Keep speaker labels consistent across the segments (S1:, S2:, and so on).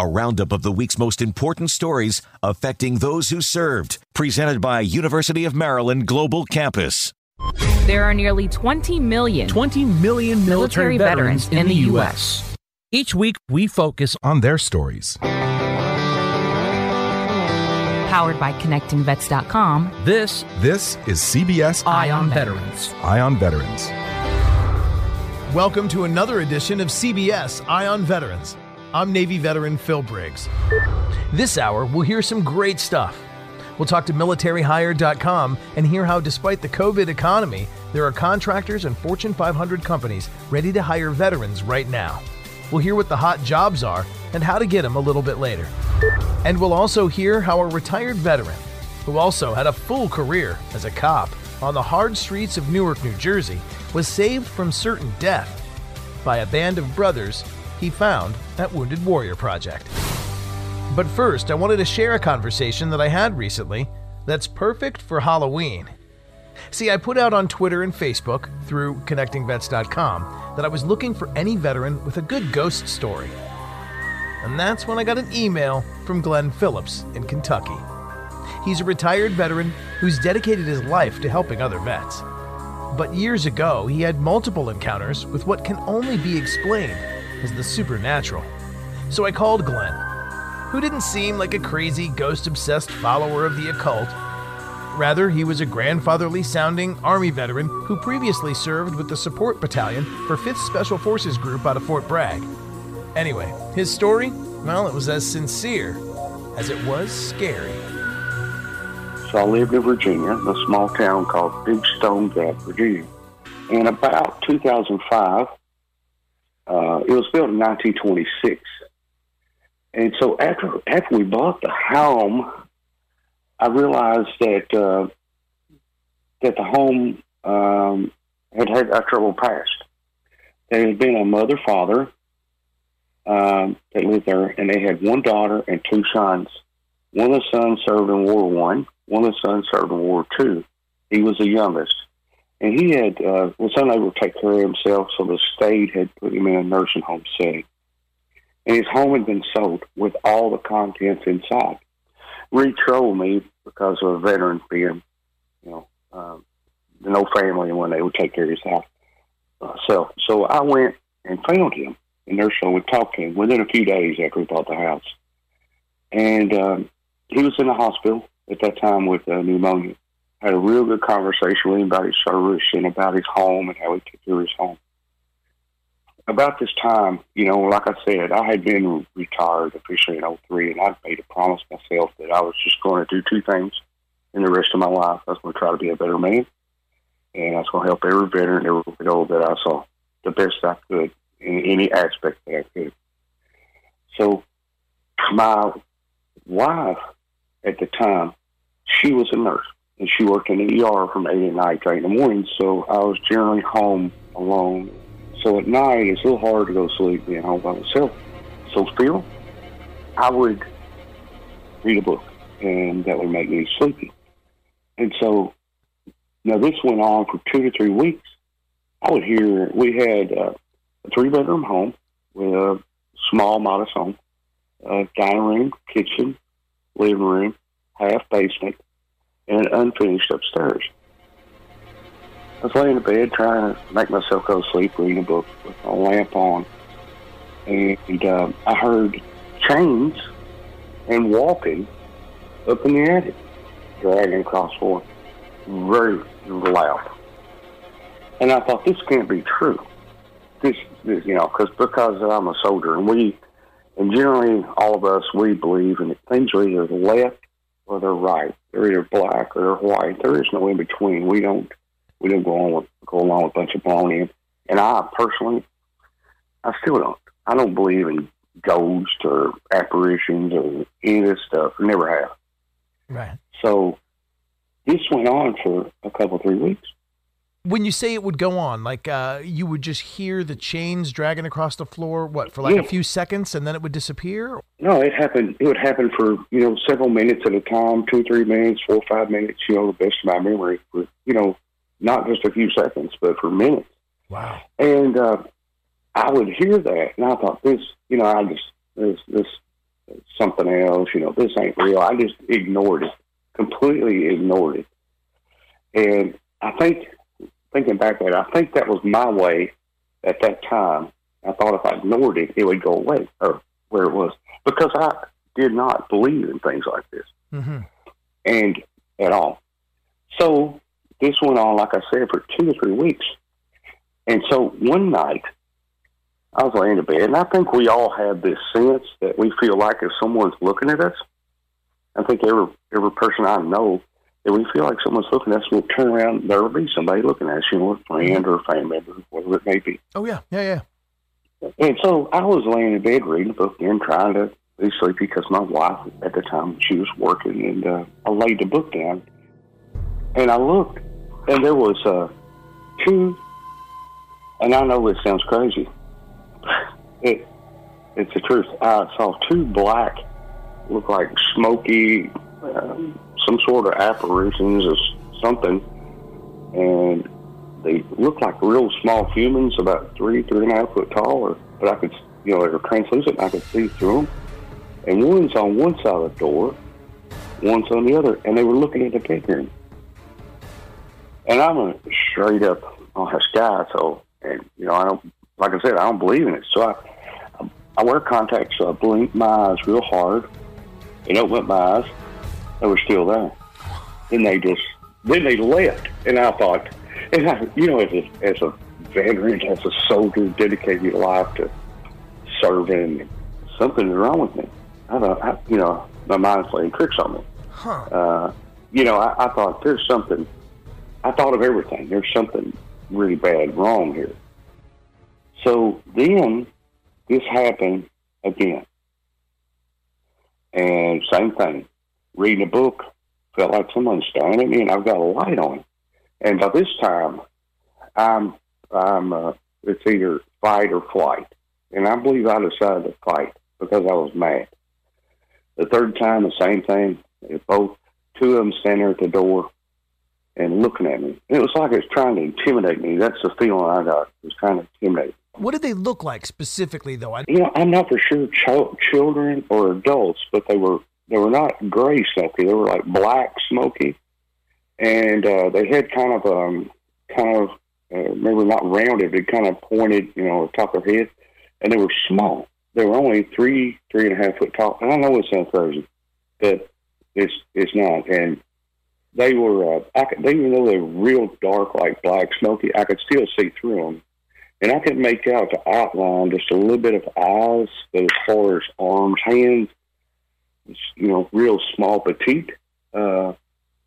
S1: a roundup of the week's most important stories affecting those who served, presented by University of Maryland Global Campus.
S2: There are nearly 20 million
S3: 20 million military,
S2: military veterans,
S3: veterans,
S2: in the U.S.
S3: Each week, we focus
S4: on their stories.
S2: Powered by ConnectingVets.com.
S3: this
S4: This is CBS
S3: Eye on Veterans.
S4: Eye on Veterans.
S5: Welcome to another edition of CBS Eye on Veterans. I'm Navy veteran Phil Briggs. This hour, we'll hear some great stuff. We'll talk to militaryhire.com and hear how, despite the COVID economy, there are contractors and Fortune 500 companies ready to hire veterans right now. We'll hear what the hot jobs are and how to get them a little bit later. And we'll also hear how a retired veteran, who also had a full career as a cop on the hard streets of Newark, New Jersey, was saved from certain death by a band of brothers he found at Wounded Warrior Project. But first, I wanted to share a conversation that I had recently that's perfect for Halloween. See, I put out on Twitter and Facebook through connectingvets.com that I was looking for any veteran with a good ghost story. And that's when I got an email from Glenn Phillips in Kentucky. He's a retired veteran who's dedicated his life to helping other vets. But years ago, he had multiple encounters with what can only be explained as the supernatural. So I called Glenn, who didn't seem like a crazy, ghost obsessed follower of the occult. Rather, he was a grandfatherly sounding Army veteran who previously served with the support battalion for 5th Special Forces Group out of Fort Bragg. Anyway, his story? Well, it was as sincere as it was scary.
S6: So I lived in Virginia, in a small town called Big Stone Gap, Virginia. And about 2005, uh, it was built in 1926. And so after after we bought the home, I realized that uh, that the home um, had had a troubled past. There had been a mother father um, that lived there, and they had one daughter and two sons. One of the sons served in World War One. One of the sons served in World War Two. He was the youngest, and he had uh, was unable to take care of himself, so the state had put him in a nursing home setting. And his home had been sold with all the contents inside. Told me because of a veteran being, you know, um, no family and when they would take care of his house. Uh, so, so I went and found him in their show and talked to him within a few days after we bought the house. And um, he was in the hospital at that time with uh, pneumonia. Had a real good conversation with him about his service and about his home and how he took care of his home. About this time, you know, like I said, I had been retired officially in 03, and I'd made a promise myself that I was just going to do two things in the rest of my life. I was going to try to be a better man, and I was going to help every veteran, every widow that I saw the best I could in any aspect that I could. So, my wife at the time, she was a nurse, and she worked in the ER from 8 at night to 8 in the morning, so I was generally home alone. So at night, it's a little hard to go to sleep being home by myself. So still, I would read a book. and that would make me sleepy. And so, now this went on for two to three weeks. I would hear we had a three bedroom home with a small, modest home, a dining room, kitchen, living room, half basement, and unfinished upstairs. I was laying in bed trying to make myself go to sleep, reading a book with a lamp on, and uh, I heard chains and walking up in the attic, dragging across the floor, very loud. And I thought this can't be true. This, this you know, because because I'm a soldier, and we, and generally all of us, we believe in things are either left or they're right. They're either black or they're white. There is no in between. We don't we don't go on with go along with a bunch of baloney. And I personally, I still don't. I don't believe in ghosts or apparitions or any of this stuff. Never have.
S5: Right.
S6: So this went on for a couple three weeks.
S5: When you say it would go on, like uh, you would just hear the chains dragging across the floor, what for like
S6: Yeah.
S5: a few seconds, and then it would disappear.
S6: No, it happened. It would happen for you know several minutes at a time, two, three minutes, four, five minutes. You know, the best of my memory. For, you know, not just a few seconds, but for minutes.
S5: Wow.
S6: And uh, I would hear that, and I thought, this, you know, I just this this something else. You know, this ain't real. I just ignored it, completely ignored it. And I think, thinking back at it, I think that was my way at that time. I thought if I ignored it, it would go away, or where it was, because I did not believe in things like this
S5: Mm-hmm.
S6: and at all. So this went on, like I said, for two or three weeks. And so one night, I was laying in bed, and I think we all have this sense that we feel like if someone's looking at us, I think every every person I know that we feel like someone's looking at us, we'll turn around, there will be somebody looking at us, you know, a friend or a family member, whatever it may be.
S5: Oh yeah, yeah, yeah.
S6: And so I was laying in bed reading a book and trying to be sleepy because my wife at the time she was working, and uh, I laid the book down, and I looked, and there was uh, two. And I know this sounds crazy. It it's the truth. I saw two black, look like smoky, um, some sort of apparitions or something, and they looked like real small humans, about three, three and a half foot tall, but I could, you know, they were translucent, and I could see through them. And one's on one side of the door, one's on the other, and they were looking at the bedroom. And I'm a straight up honest guy, so, and, you know, I don't, like I said, I don't believe in it. So I, I wear contacts, so I blinked my eyes real hard, and opened up my eyes. They were still there. Then they just, then they left, and I thought, and I, you know, as a, as a veteran, as a soldier, dedicated your life to serving, something's wrong with me. I don't, I, you know, my mind's playing tricks on me.
S5: Huh.
S6: Uh, you know, I, I thought there's something. I thought of everything. There's something really bad wrong here. So then this happened again. And same thing. Reading a book, felt like someone's staring at me, and I've got a light on. And by this time, I'm, I'm, uh, it's either fight or flight. And I believe I decided to fight because I was mad. The third time, the same thing. Both two of them standing there at the door and looking at me. And it was like it was trying to intimidate me. That's the feeling I got. It was trying to intimidate.
S5: What did they look like specifically, though? I,
S6: You know, I'm not for sure ch- children or adults, but they were they were not gray smoky. They were like black smoky, and uh, they had kind of um kind of uh, maybe not rounded, but kind of pointed, you know, top of their head, and they were small. They were only three three and a half foot tall. And I know it sounds crazy, but it's it's not. And they were uh, I could, even though they were real dark like black smoky, I could still see through them and I could make out the outline, just a little bit of eyes, but as far as arms, hands, you know, real small, petite, uh,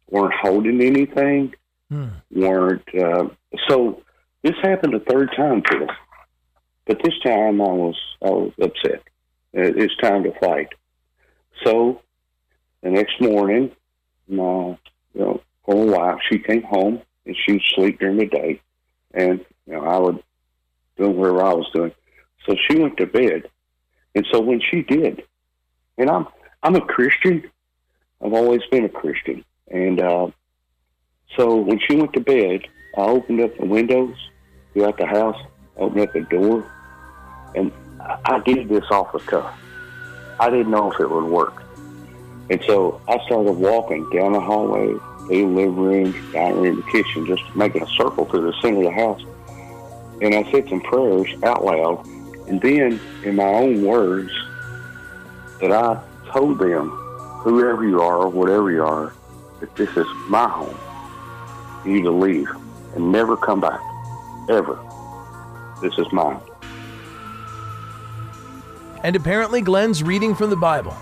S6: weren't holding anything,
S5: Hmm.
S6: weren't. Uh, so this happened a third time to them, but this time I was I was upset. It's time to fight. So the next morning, my you know, poor wife, she came home and she'd sleep during the day, and you know I would doing whatever I was doing. So she went to bed, and so when she did, and I'm I'm a Christian, I've always been a Christian. And uh, so when she went to bed, I opened up the windows throughout the house, opened up the door, and I, did this off the cuff. I didn't know if it would work. And so I started walking down the hallway, the living room, dining room, the kitchen, just making a circle through the center of the house. And I said some prayers out loud. And then, in my own words, that I told them, whoever you are, whatever you are, that this is my home. You need to leave and never come back. Ever. This is mine.
S5: And apparently, Glenn's reading from the Bible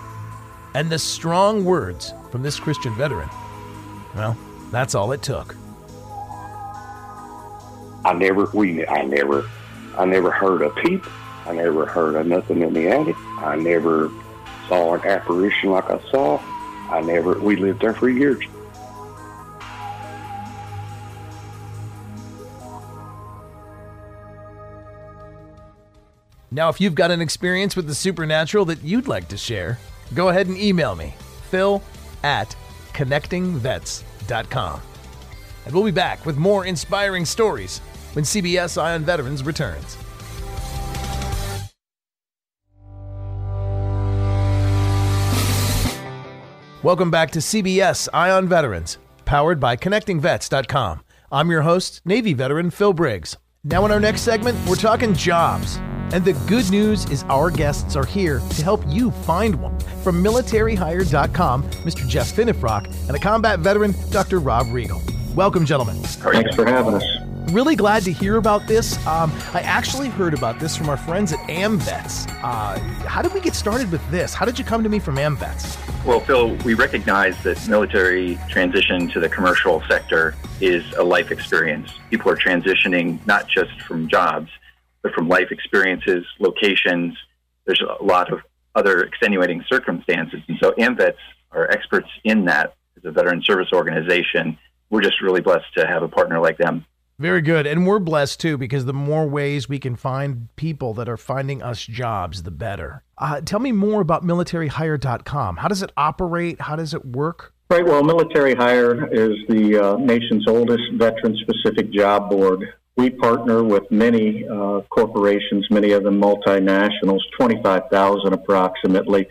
S5: and the strong words from this Christian veteran. Well, that's all it took.
S6: I never, we, I never, I never heard a peep. I never heard of nothing in the attic. I never saw an apparition like I saw. I never, we lived there for years.
S5: Now, if you've got an experience with the supernatural that you'd like to share, go ahead and email me, phil at connectingvets.com. And we'll be back with more inspiring stories when CBS Eye on Veterans returns. Welcome back to CBS Eye on Veterans, powered by connectingvets.com. I'm your host, Navy veteran Phil Briggs. Now, in our next segment, we're talking jobs. And the good news is our guests are here to help you find one. From militaryhire.com, Mr. Jeff Finifrock, and a combat veteran, Dr. Rob Regal. Welcome, gentlemen.
S7: Thanks for having us.
S5: Really glad to hear about this. Um, I actually heard about this from our friends at AMVETS. Uh, how did we get started with this? How did you come to me from AMVETS?
S7: Well, Phil, we recognize that military transition to the commercial sector is a life experience. People are transitioning not just from jobs, but from life experiences, locations. There's a lot of other extenuating circumstances. And so AMVETS are experts in that as a veteran service organization. We're just really blessed to have a partner like them.
S5: Very good. And we're blessed too because the more ways we can find people that are finding us jobs, the better. Uh, tell me more about militaryhire.com. How does it operate? How does it work?
S7: Right. Well, Military Hire is the uh, nation's oldest veteran specific job board. We partner with many uh, corporations, many of them multinationals, 25,000 approximately,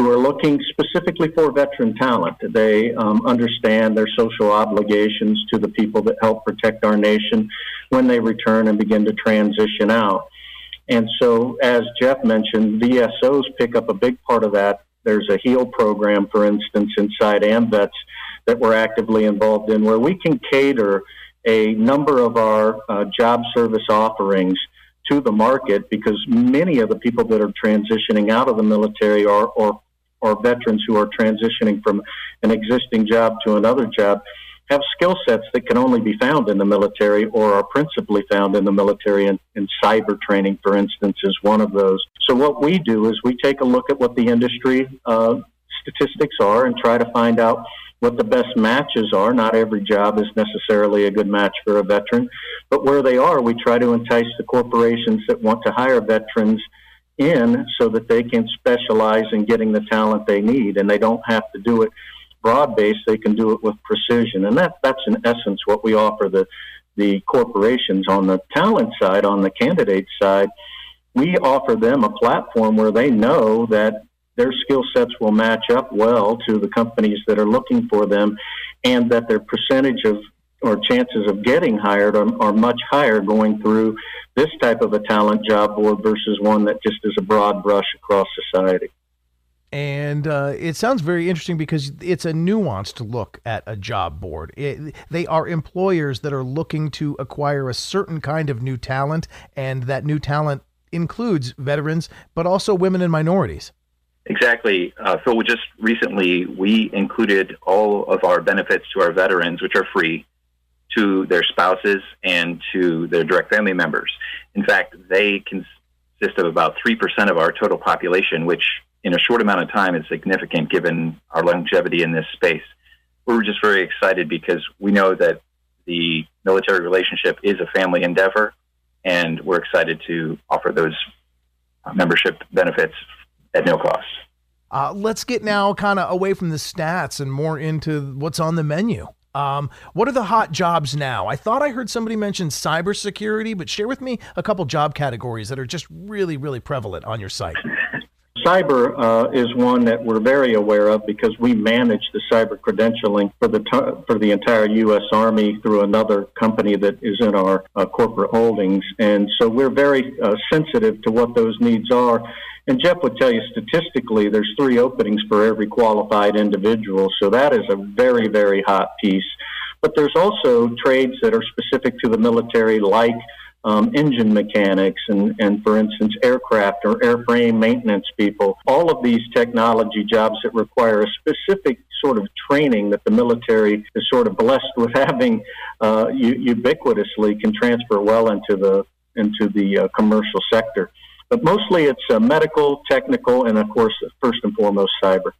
S7: who are looking specifically for veteran talent. They um, understand their social obligations to the people that help protect our nation when they return and begin to transition out. And so, as Jeff mentioned, VSOs pick up a big part of that. There's a HEAL program, for instance, inside AMVETS that we're actively involved in, where we can cater a number of our uh, job service offerings to the market because many of the people that are transitioning out of the military are or or veterans who are transitioning from an existing job to another job have skill sets that can only be found in the military or are principally found in the military and, and cyber training for instance is one of those so what we do is we take a look at what the industry uh, statistics are and try to find out what the best matches are. Not every job is necessarily a good match for a veteran, but where they are, we try to entice the corporations that want to hire veterans in so that they can specialize in getting the talent they need and they don't have to do it broad based, they can do it with precision. And that, that's in essence what we offer the, the corporations on the talent side, on the candidate side. We offer them a platform where they know that their skill sets will match up well to the companies that are looking for them, and that their percentage of or chances of getting hired are, are much higher going through this type of a talent job board versus one that just is a broad brush across society.
S5: And uh, it sounds very interesting because it's a nuanced look at a job board. It, they are employers that are looking to acquire a certain kind of new talent, and that new talent includes veterans, but also women and minorities.
S7: Exactly. Uh, Phil, we just recently, we included all of our benefits to our veterans, which are free, to their spouses and to their direct family members. In fact, they consist of about 3% of our total population, which in a short amount of time is significant given our longevity in this space. We're just very excited because we know that the military relationship is a family endeavor, and we're excited to offer those membership benefits at no cost.
S5: Uh, let's get now kind of away from the stats and more into what's on the menu. Um, what are the hot jobs now? I thought I heard somebody mention cybersecurity, but share with me a couple job categories that are just really, really prevalent on your site.
S7: Cyber uh, is one that we're very aware of because we manage the cyber credentialing for the t- for the entire U.S. Army through another company that is in our uh, corporate holdings, and so we're very uh, sensitive to what those needs are. And Jeff would tell you statistically, there's three openings for every qualified individual, so that is a very very hot piece. But there's also trades that are specific to the military, like um, engine mechanics and, and, for instance, aircraft or airframe maintenance people. All of these technology jobs that require a specific sort of training that the military is sort of blessed with having uh, ubiquitously can transfer well into the into the uh, commercial sector. But mostly it's uh, medical, technical, and of course, first and foremost, cyber.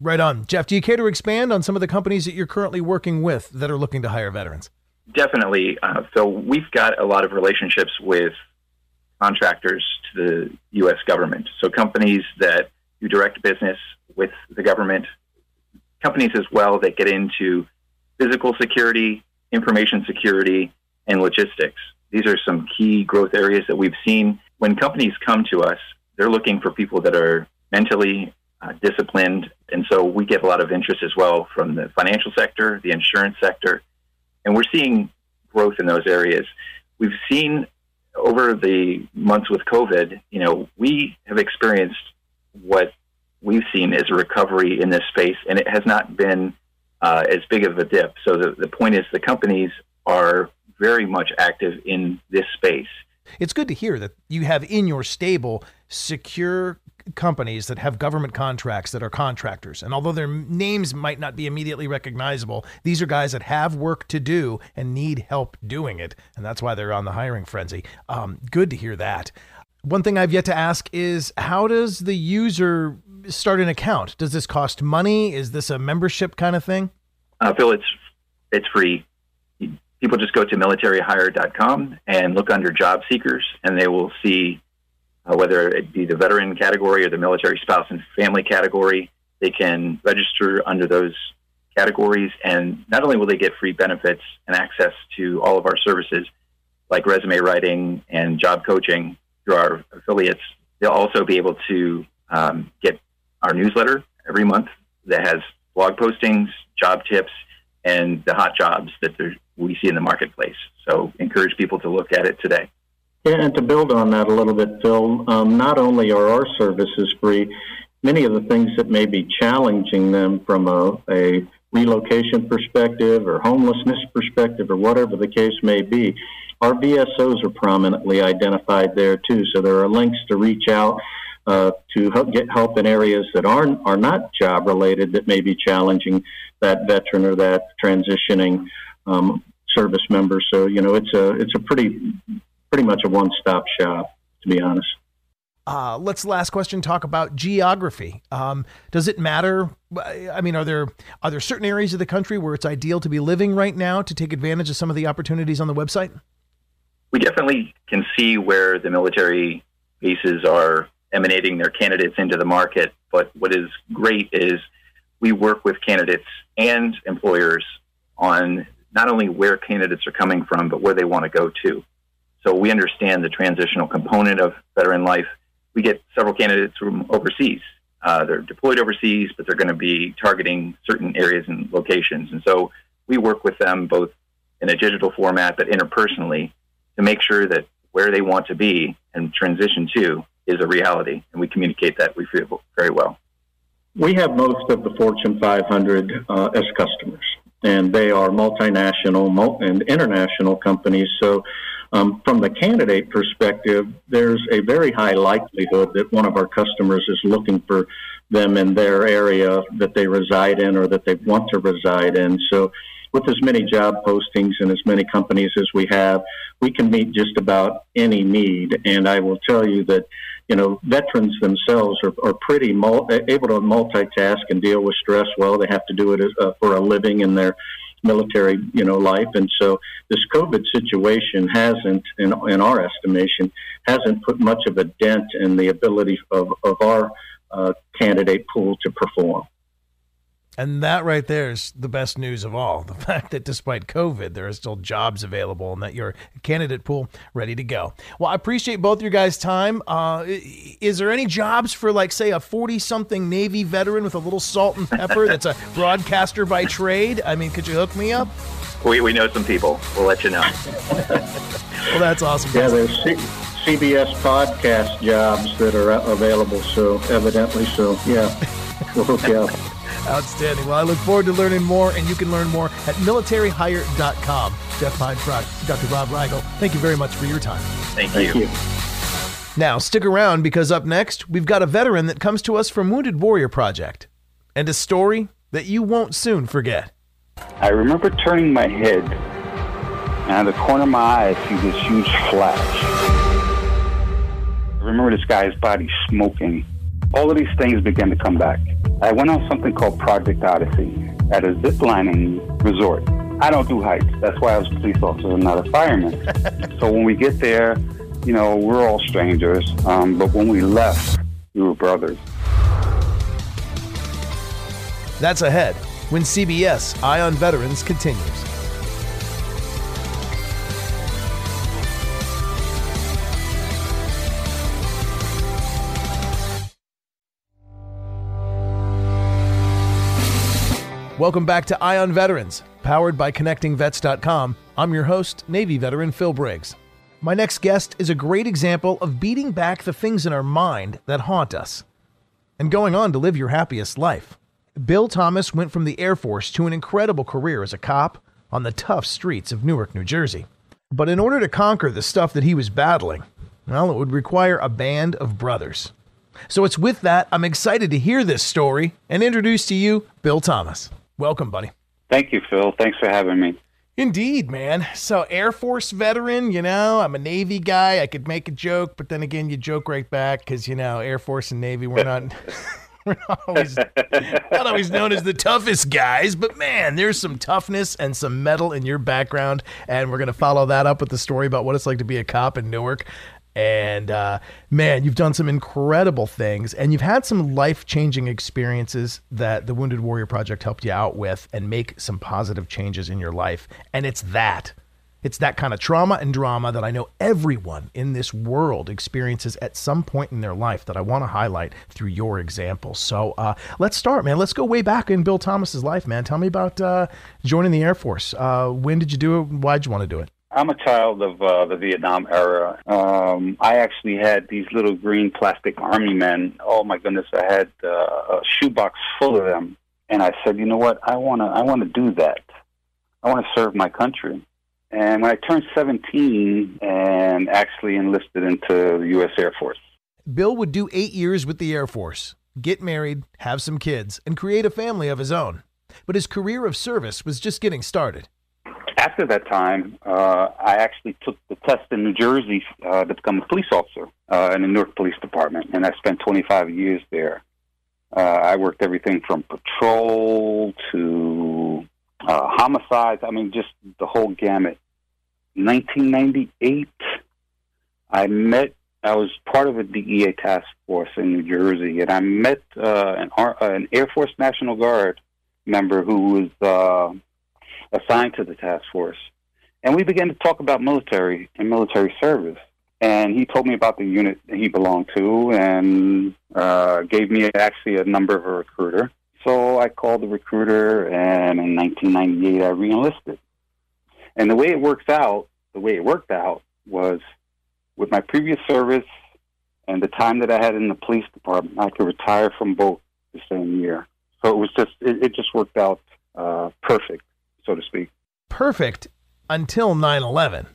S5: Right on. Jeff, do you care to expand on some of the companies that you're currently working with that are looking to hire veterans?
S8: Definitely. Uh, so we've got a lot of relationships with contractors to the U.S. government. So companies that do direct business with the government, companies as well that get into physical security, information security, and logistics. These are some key growth areas that we've seen. When companies come to us, they're looking for people that are mentally uh, disciplined. And so we get a lot of interest as well from the financial sector, the insurance sector, and we're seeing growth in those areas. We've seen over the months with COVID, you know, we have experienced what we've seen as a recovery in this space, and it has not been uh, as big of a dip. So the, the point is, the companies are very much active in this space.
S5: It's good to hear that you have in your stable secure companies that have government contracts that are contractors. And although their names might not be immediately recognizable, these are guys that have work to do and need help doing it. And that's why they're on the hiring frenzy. Um, good to hear that. One thing I've yet to ask is how does the user start an account? Does this cost money? Is this a membership kind of thing?
S8: Uh, Phil, it's it's free. People just go to militaryhire.com and look under job seekers, and they will see uh, whether it be the veteran category or the military spouse and family category. They can register under those categories, and not only will they get free benefits and access to all of our services, like resume writing and job coaching through our affiliates, they'll also be able to um, get our newsletter every month that has blog postings, job tips, and the hot jobs that we see in the marketplace. So, encourage people to look at it today.
S7: Yeah, and to build on that a little bit, Phil, um, not only are our services free, many of the things that may be challenging them from a, a relocation perspective or homelessness perspective or whatever the case may be, our VSOs are prominently identified there too. So there are links to reach out uh, to help get help in areas that aren't are not job related that may be challenging that veteran or that transitioning um, service member. So you know it's a it's a pretty pretty much a one stop shop, to be honest.
S5: Uh, let's last question talk about geography. Um, does it matter? I mean, are there are there certain areas of the country where it's ideal to be living right now to take advantage of some of the opportunities on the website?
S8: We definitely can see where the military bases are emanating their candidates into the market. But what is great is we work with candidates and employers on not only where candidates are coming from, but where they want to go to. So we understand the transitional component of veteran life. We get several candidates from overseas. Uh, they're deployed overseas, but they're going to be targeting certain areas and locations. And so we work with them both in a digital format, but interpersonally to make sure that where they want to be and transition to is a reality. And we communicate that we feel very well.
S7: We have most of the Fortune 500 uh, as customers, and they are multinational and international companies. So um, from the candidate perspective, there's a very high likelihood that one of our customers is looking for them in their area that they reside in or that they want to reside in. So, with as many job postings and as many companies as we have, we can meet just about any need. And I will tell you that, you know, veterans themselves are, are pretty mul- able to multitask and deal with stress well. They have to do it as, uh, for a living in their military, you know, life. And so this COVID situation hasn't, in, in our estimation, hasn't put much of a dent in the ability of, of our uh, candidate pool to perform.
S5: And that right there is the best news of all. The fact that despite COVID, there are still jobs available and that your candidate pool ready to go. Well, I appreciate both your guys' time. Uh, is there any jobs for, like, say, a 40 something Navy veteran with a little salt and pepper that's a broadcaster by trade? I mean, could you hook me up?
S8: We, we know some people. We'll let you know.
S5: well, that's awesome.
S7: Yeah, there's C- CBS podcast jobs that are available, so evidently so. Yeah, we'll hook you up.
S5: Outstanding. Well, I look forward to learning more, and you can learn more at militaryhire.com. Jeff Heinfrock, Dr. Rob Reigel, thank you very much for your time.
S8: Thank you. Thank you.
S5: Now, stick around because up next, we've got a veteran that comes to us from Wounded Warrior Project and a story that you won't soon forget.
S9: I remember turning my head, and out of the corner of my eye, I see this huge flash. I remember this guy's body smoking. All of these things began to come back. I went on something called Project Odyssey at a zip lining resort. I don't do heights. That's why I was a police officer and not a fireman. so when we get there, you know, we're all strangers. Um, but when we left, we were brothers.
S5: That's ahead when CBS Eye on Veterans continues. Welcome back to Eye on Veterans, powered by ConnectingVets.com. I'm your host, Navy veteran Phil Briggs. My next guest is a great example of beating back the things in our mind that haunt us and going on to live your happiest life. Bill Thomas went from the Air Force to an incredible career as a cop on the tough streets of Newark, New Jersey. But in order to conquer the stuff that he was battling, well, it would require a band of brothers. So it's with that I'm excited to hear this story and introduce to you Bill Thomas. Welcome, buddy.
S9: Thank you, Phil. Thanks for having me.
S5: Indeed, man. So, Air Force veteran, you know, I'm a Navy guy. I could make a joke, but then again, you joke right back because, you know, Air Force and Navy, we're not. we're not always, not always known as the toughest guys, but man, there's some toughness and some mettle in your background. And we're going to follow that up with the story about what it's like to be a cop in Newark. And uh, man, you've done some incredible things, and you've had some life changing experiences that the Wounded Warrior Project helped you out with and make some positive changes in your life. And it's that. It's that kind of trauma and drama that I know everyone in this world experiences at some point in their life that I want to highlight through your example. So uh, let's start, man. Let's go way back in Bill Thomas's life, man. Tell me about uh, joining the Air Force. Uh, when did you do it? Why'd you want to do it?
S9: I'm a child of uh, the Vietnam era. Um, I actually had these little green plastic army men. Oh my goodness, I had uh, a shoebox full of them, and I said, you know what? I want to. I want to do that. I want to serve my country. And when I turned 17 and actually enlisted into the U.S. Air Force,
S5: Bill would do eight years with the Air Force, get married, have some kids, and create a family of his own. But his career of service was just getting started
S9: after that time, uh, I actually took the test in New Jersey uh, to become a police officer uh, in the Newark Police Department, and I spent 25 years there. Uh, I worked everything from patrol to uh, homicides. I mean, just the whole gamut. 1998, I met. I was part of a DEA task force in New Jersey, and I met uh, an, an Air Force National Guard member who was assigned to the task force. And we began to talk about military and military service. And he told me about the unit he belonged to and uh, gave me actually a number of a recruiter. So I called the recruiter, and in 1998, I reenlisted. And the way it works out, the way it worked out was with my previous service and the time that I had in the police department, I could retire from both the same year. So it was just, it, it just worked out uh, perfect so to speak.
S5: Perfect until 9 11.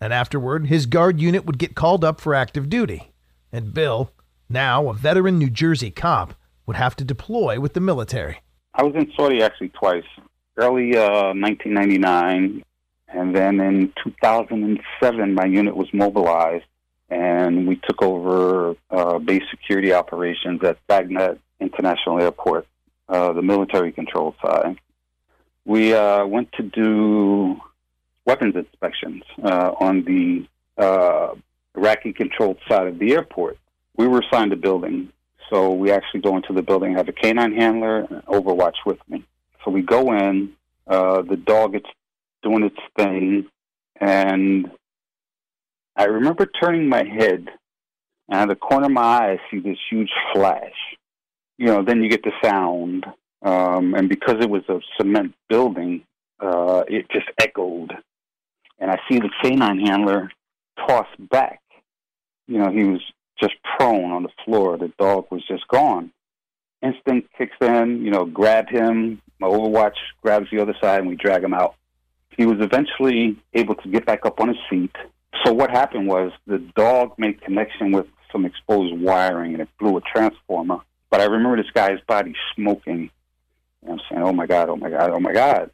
S5: And afterward, his guard unit would get called up for active duty. And Bill, now a veteran New Jersey cop, would have to deploy with the military.
S9: I was in Saudi actually twice. Early uh, 1999, and then in 2007, my unit was mobilized, and we took over uh, base security operations at Baghdad International Airport, uh, the military control side we uh, went to do weapons inspections uh, on the uh, Iraqi controlled side of the airport. We were assigned a building. So we actually go into the building, have a canine handler and Overwatch with me. So we go in, uh, the dog is doing its thing, and I remember turning my head, and out of the corner of my eye, I see this huge flash. You know, then you get the sound, um, and because it was a cement building, uh, it just echoed. And I see the canine handler toss back. You know, he was just prone on the floor. The dog was just gone. Instinct kicks in, you know, grab him. My Overwatch grabs the other side, and we drag him out. He was eventually able to get back up on his feet. So what happened was the dog made connection with some exposed wiring, and it blew a transformer. But I remember this guy's body smoking. And I'm saying, "Oh my god! Oh my god! Oh my god!"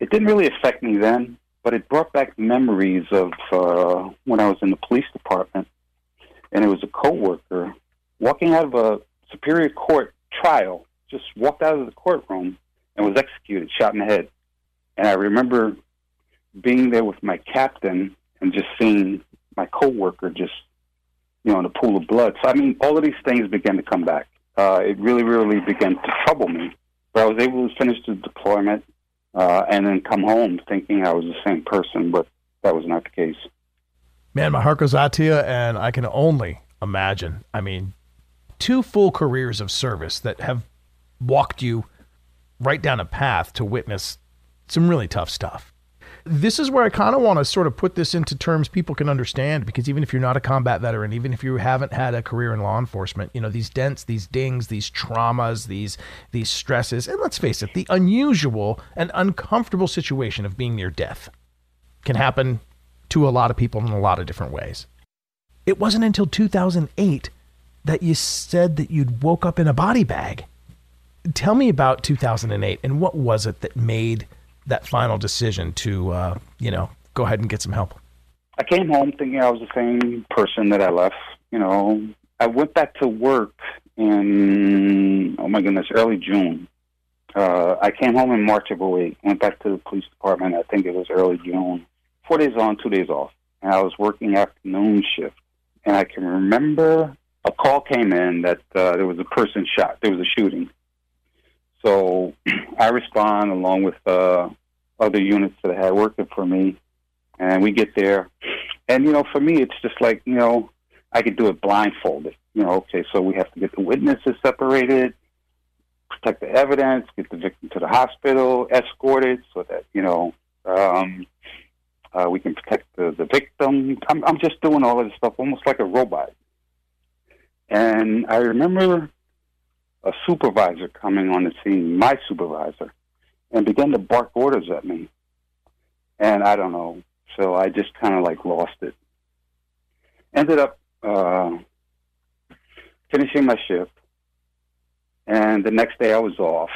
S9: It didn't really affect me then, but it brought back memories of uh, when I was in the police department, and it was a coworker walking out of a superior court trial, just walked out of the courtroom and was executed, shot in the head. And I remember being there with my captain and just seeing my coworker just, you know, in a pool of blood. So I mean, all of these things began to come back. Uh, it really, really began to trouble me. But I was able to finish the deployment uh, and then come home thinking I was the same person, but that was not the case.
S5: Man, my heart goes out to you, and I can only imagine. I mean, two full careers of service that have walked you right down a path to witness some really tough stuff. This is where I kind of want to sort of put this into terms people can understand because even if you're not a combat veteran, even if you haven't had a career in law enforcement, you know, these dents, these dings, these traumas, these these stresses, and let's face it, the unusual and uncomfortable situation of being near death can happen to a lot of people in a lot of different ways. It wasn't until 2008 that you said that you'd woke up in a body bag. Tell me about 2008 and what was it that made that final decision to, uh, you know, go ahead and get some help?
S9: I came home thinking I was the same person that I left. You know, I went back to work in, oh my goodness, early June. Uh, I came home in March of 08, went back to the police department, I think it was early June. Four days on, two days off. And I was working afternoon shift. And I can remember a call came in that uh, there was a person shot. There was a shooting. So I respond along with uh, other units that I had working for me, and we get there. And you know, for me, it's just like you know, I could do it blindfolded. You know, okay, so we have to get the witnesses separated, protect the evidence, get the victim to the hospital, escorted so that you know um, uh, we can protect the, the victim. I'm, I'm just doing all of this stuff almost like a robot. And I remember a supervisor coming on the scene, my supervisor, and began to bark orders at me. And I don't know, so I just kind of like lost it. Ended up uh, finishing my shift, and the next day I was off.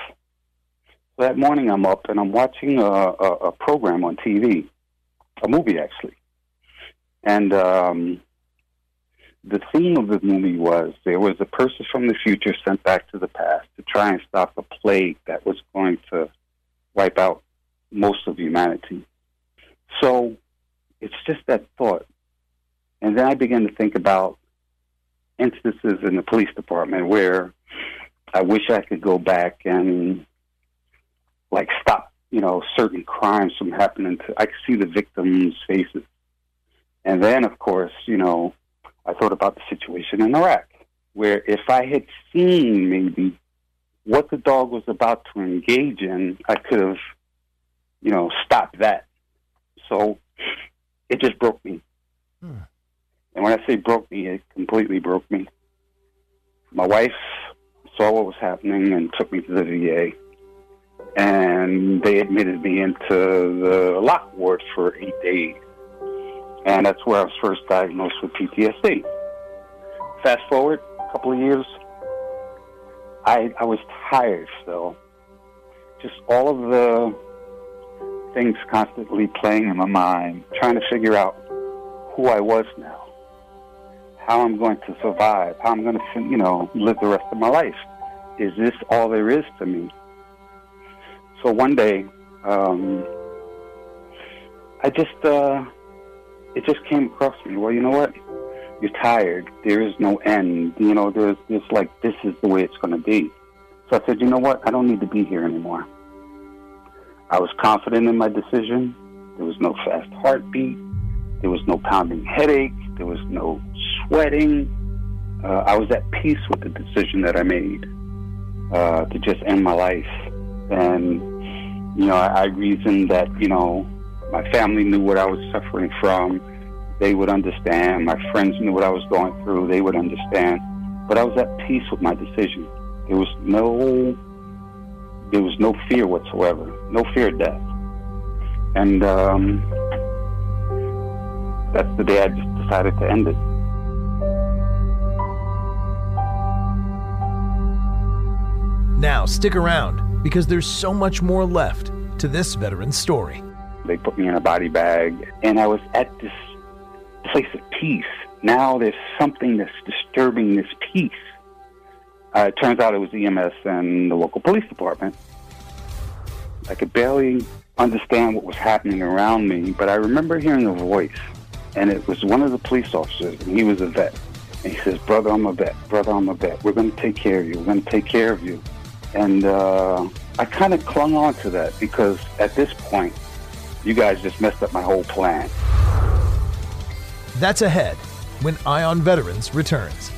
S9: That morning I'm up and I'm watching a, a, a program on TV, a movie actually, and um, the theme of the movie was there was a person from the future sent back to the past to try and stop a plague that was going to wipe out most of humanity. So it's just that thought. And then I began to think about instances in the police department where I wish I could go back and like stop, you know, certain crimes from happening to I could see the victims' faces. And then of course, you know, I thought about the situation in Iraq, where if I had seen maybe what the dog was about to engage in, I could have, you know, stopped that. So it just broke me. Hmm. And when I say broke me, it completely broke me. My wife saw what was happening and took me to the VA. And they admitted me into the lock ward for eight days. And that's where I was first diagnosed with PTSD. Fast forward a couple of years, I, I was tired still. Just all of the things constantly playing in my mind, trying to figure out who I was now, how I'm going to survive, how I'm going to, you know, live the rest of my life. Is this all there is to me? So one day, um, I just uh, it just came across me. Well, you know what? you're tired. There is no end. You know, there's just like this is the way it's going to be. So I said, you know what? I don't need to be here anymore. I was confident in my decision. There was no fast heartbeat. There was no pounding headache. There was no sweating. Uh, I was at peace with the decision that I made uh, to just end my life. And, you know, I, I reasoned that, you know, my family knew what I was suffering from. They would understand. My friends knew what I was going through. They would understand. But I was at peace with my decision. There was no, there was no fear whatsoever. No fear of death. And um, that's the day I just decided to end it.
S5: Now, stick around because there's so much more left to this veteran's story.
S9: They put me in a body bag, and I was at this place of peace. Now there's something that's disturbing this peace. Uh, it turns out it was EMS and the local police department. I could barely understand what was happening around me, but I remember hearing a voice, and it was one of the police officers, and he was a vet. And he says, Brother, I'm a vet. Brother, I'm a vet. We're going to take care of you. We're going to take care of you. And uh, I kind of clung on to that because at this point, you guys just messed up my whole plan.
S5: That's ahead when Eye on Veterans returns.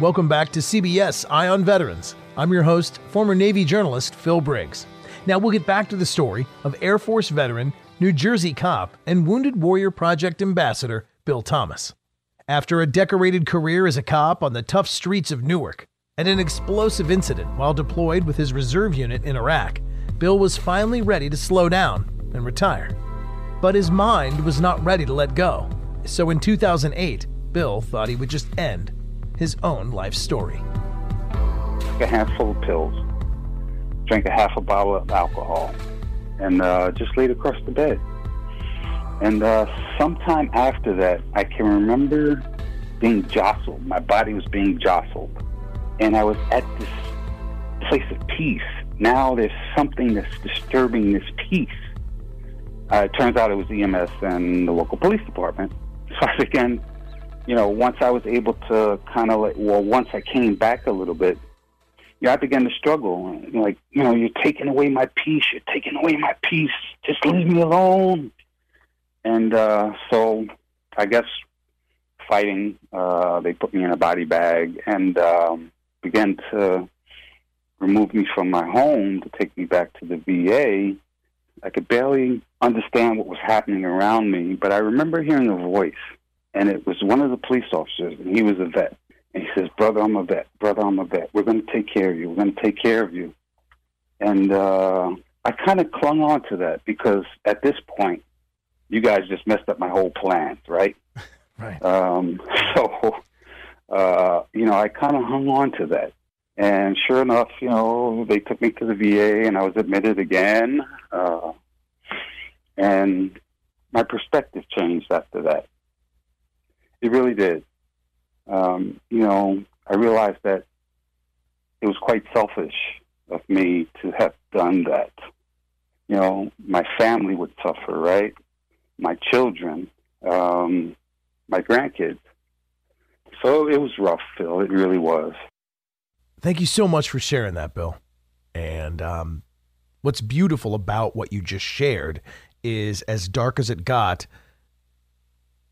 S5: Welcome back to CBS Eye on Veterans. I'm your host, former Navy journalist Phil Briggs. Now we'll get back to the story of Air Force veteran, New Jersey cop, and Wounded Warrior Project ambassador Bill Thomas. After a decorated career as a cop on the tough streets of Newark and an explosive incident while deployed with his reserve unit in Iraq, Bill was finally ready to slow down and retire. But his mind was not ready to let go. So in 2008, Bill thought he would just end his own life story.
S9: A handful of pills, drank a half a bottle of alcohol, and uh, just laid across the bed. And uh, sometime after that, I can remember being jostled. My body was being jostled. And I was at this place of peace. Now there's something that's disturbing this peace. Uh, it turns out it was EMS and the local police department. So began you know, once I was able to kind of like, well, once I came back a little bit, you know, I began to struggle. Like, you know, you're taking away my peace. You're taking away my peace. Just leave me alone. And uh, so, I guess fighting, uh, they put me in a body bag and um, began to remove me from my home to take me back to the VA. I could barely understand what was happening around me, but I remember hearing a voice and it was one of the police officers, and he was a vet. And he says, "Brother, I'm a vet. Brother, I'm a vet. We're going to take care of you. We're going to take care of you." And uh, I kind of clung on to that because at this point, you guys just messed up my whole plan, right?
S5: right.
S9: Um, so, uh, you know, I kind of hung on to that. And sure enough, you know, they took me to the VA, and I was admitted again. Uh, and my perspective changed after that. It really did. Um, you know, I realized that it was quite selfish of me to have done that. You know, my family would suffer, right? My children, um, my grandkids. So it was rough, Phil. It really was.
S5: Thank you so much for sharing that, Bill. And um, what's beautiful about what you just shared is as dark as it got,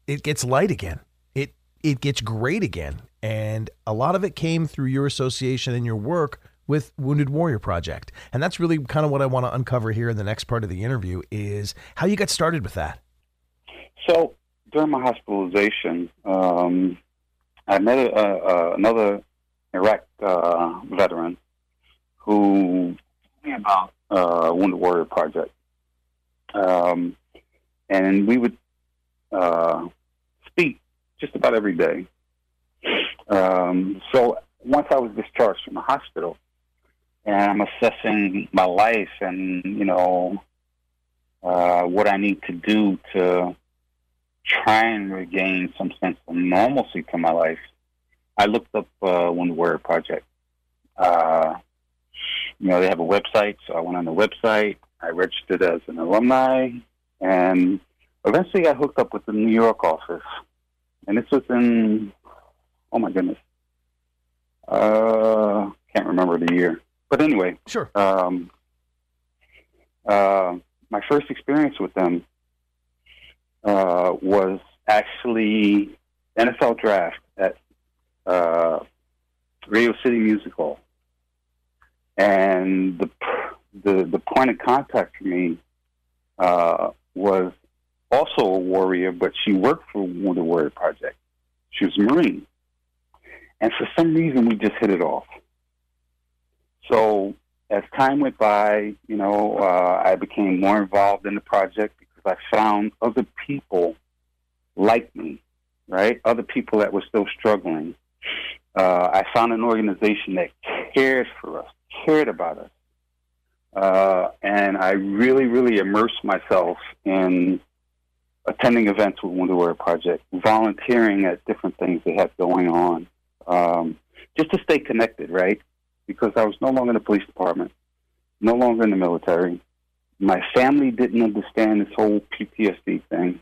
S5: it gets light again it it gets great again. And a lot of it came through your association and your work with Wounded Warrior Project. And that's really kind of what I want to uncover here in the next part of the interview is how you got started with that.
S9: So during my hospitalization, um, I met another Iraq uh, veteran who told me about uh, Wounded Warrior Project, um, and we would uh, speak just about every day. Um, so once I was discharged from the hospital, and I'm assessing my life and you know uh, what I need to do to try and regain some sense of normalcy to my life. I looked up uh, Wounded Warrior Project. Uh, you know, they have a website, so I went on the website. I registered as an alumni, and eventually I hooked up with the New York office. And this was in, oh my goodness, uh, can't remember the year. But anyway,
S5: sure.
S9: Um, uh, my first experience with them uh, was actually NFL draft at uh, Radio City Music Hall, and the the the point of contact for me uh, was also a warrior, but she worked for the Warrior Project. She was a Marine, and for some reason we just hit it off. So as time went by, you know, uh, I became more involved in the project because I found other people like me, right? Other people that were still struggling. Uh, I found an organization that cared for us, cared about us. Uh, and I really, really immersed myself in attending events with Wounded Warrior Project, volunteering at different things they had going on, um, just to stay connected, right? Because I was no longer in the police department, no longer in the military. My family didn't understand this whole PTSD thing,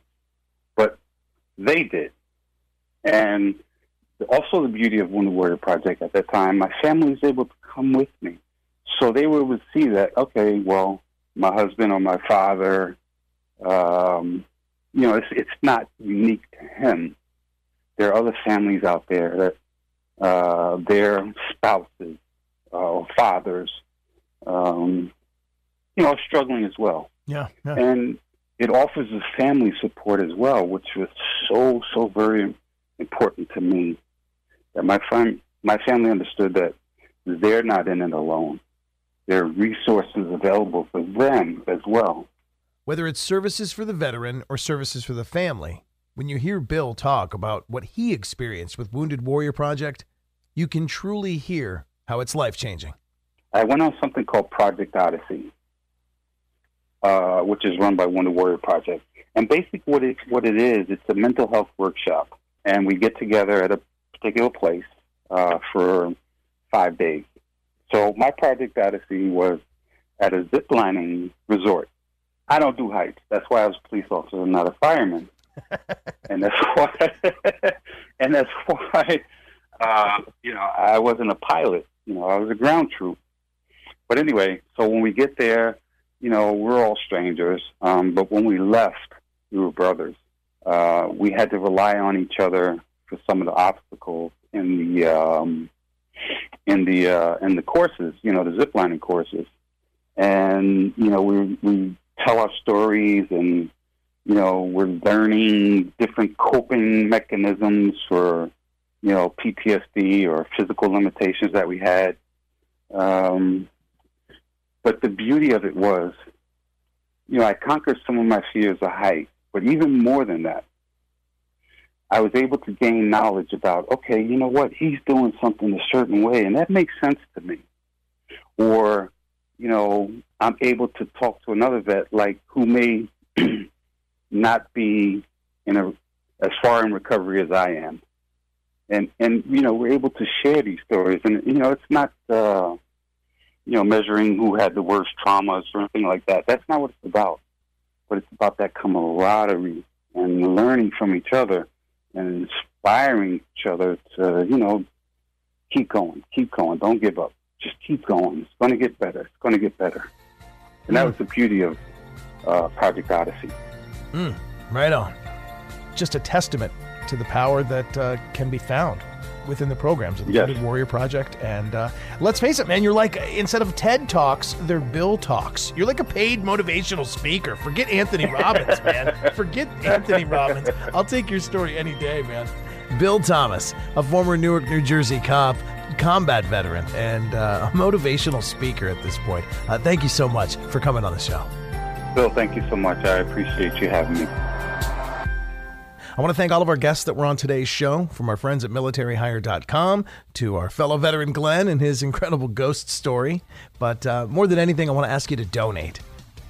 S9: but they did. And also the beauty of Wounded Warrior Project at that time, my family was able to come with me. So they were able to see that, okay, well, my husband or my father, um, you know, it's, it's not unique to him. There are other families out there that uh, their spouses uh, or fathers, um, you know, struggling as well.
S5: Yeah, yeah.
S9: And it offers a family support as well, which was so, so very important to me. That my fam- my family understood that they're not in it alone. There are resources available for them as well.
S5: Whether it's services for the veteran or services for the family, when you hear Bill talk about what he experienced with Wounded Warrior Project, you can truly hear how it's life changing.
S9: I went on something called Project Odyssey, uh, which is run by Wounded Warrior Project. And basically, what it, what it is, it's a mental health workshop. And we get together at a particular place uh, for five days. So my Project Odyssey was at a zip lining resort. I don't do heights. That's why I was a police officer, and not a fireman. and that's why, and that's why, uh, you know, I wasn't a pilot. You know, I was a ground troop. But anyway, so when we get there, you know, we're all strangers. Um, but when we left, we were brothers. Uh, we had to rely on each other for some of the obstacles in the um, in the uh, in the courses. You know, the ziplining courses, and you know, we we tell our stories, and you know, we're learning different coping mechanisms for you know PTSD or physical limitations that we had. Um, but the beauty of it was, you know, I conquered some of my fears of height, but even more than that, I was able to gain knowledge about, okay, you know what, he's doing something a certain way, and that makes sense to me. Or, you know, I'm able to talk to another vet, like, who may not be in a, as far in recovery as I am. And, and, you know, we're able to share these stories. And, you know, it's not, uh, you know, measuring who had the worst traumas or anything like that. That's not what it's about. But it's about that camaraderie and learning from each other and inspiring each other to, you know, keep going, keep going, don't give up. Just keep going. It's going to get better. It's going to get better. And that was the beauty of uh, Project Odyssey.
S5: Mm, right on. Just a testament to the power that uh, can be found within the programs of the
S9: Yes.
S5: Wounded Warrior Project. And uh, let's face it, man, you're like, instead of TED Talks, they're Bill Talks. You're like a paid motivational speaker. Forget Anthony Robbins, man. Forget Anthony Robbins. I'll take your story any day, man. Bill Thomas, a former Newark, New Jersey cop, combat veteran, and uh, a motivational speaker at this point. Uh, thank you so much for coming on the show.
S9: Bill, thank you so much. I appreciate you having me.
S5: I want to thank all of our guests that were on today's show, from our friends at militaryhire.com to our fellow veteran Glenn and his incredible ghost story. But uh, more than anything, I want to ask you to donate.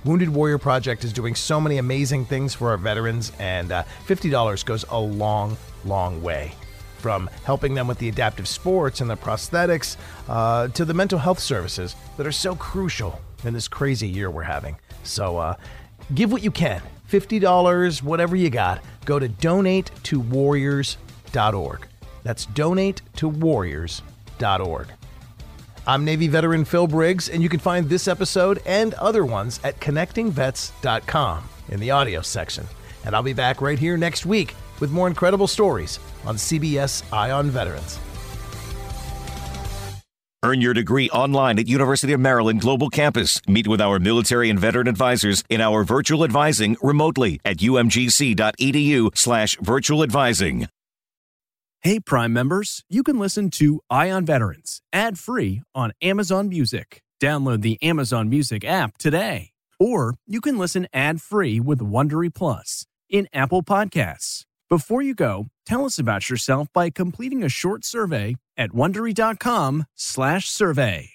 S5: Wounded Warrior Project is doing so many amazing things for our veterans, and uh, $50 goes a long, long way. From helping them with the adaptive sports and the prosthetics uh, to the mental health services that are so crucial in this crazy year we're having. So uh, give what you can $50, whatever you got. Go to donatetowarriors.org. That's donatetowarriors.org. I'm Navy veteran Phil Briggs, and you can find this episode and other ones at connectingvets.com in the audio section. And I'll be back right here next week with more incredible stories on CBS Eye on Veterans.
S1: Earn your degree online at University of Maryland Global Campus. Meet with our military and veteran advisors in our virtual advising remotely at umgc.edu slash virtual advising.
S10: Hey, Prime members, you can listen to Eye on Veterans ad free on Amazon Music. Download the Amazon Music app today. Or you can listen ad free with Wondery Plus in Apple Podcasts. Before you go, tell us about yourself by completing a short survey at wondery.com/survey.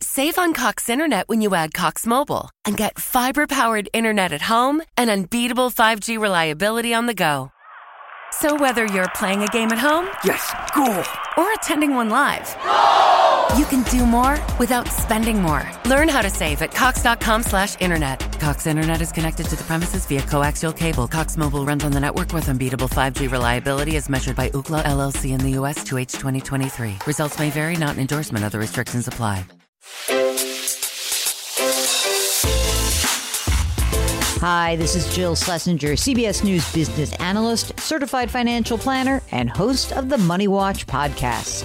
S11: Save on Cox Internet when you add Cox Mobile and get fiber-powered internet at home and unbeatable 5G reliability on the go. So whether you're playing a game at home,
S12: yes, cool,
S11: or attending one live, you can do more without spending more. Learn how to save at cox.com/internet. Cox Internet is connected to the premises via coaxial cable. Cox Mobile runs on the network with unbeatable 5G reliability as measured by Ookla LLC in the US to H 2023. Results may vary, not an endorsement. Other restrictions apply.
S13: Hi, this is Jill Schlesinger, CBS News business analyst, certified financial planner, and host of the Money Watch podcast.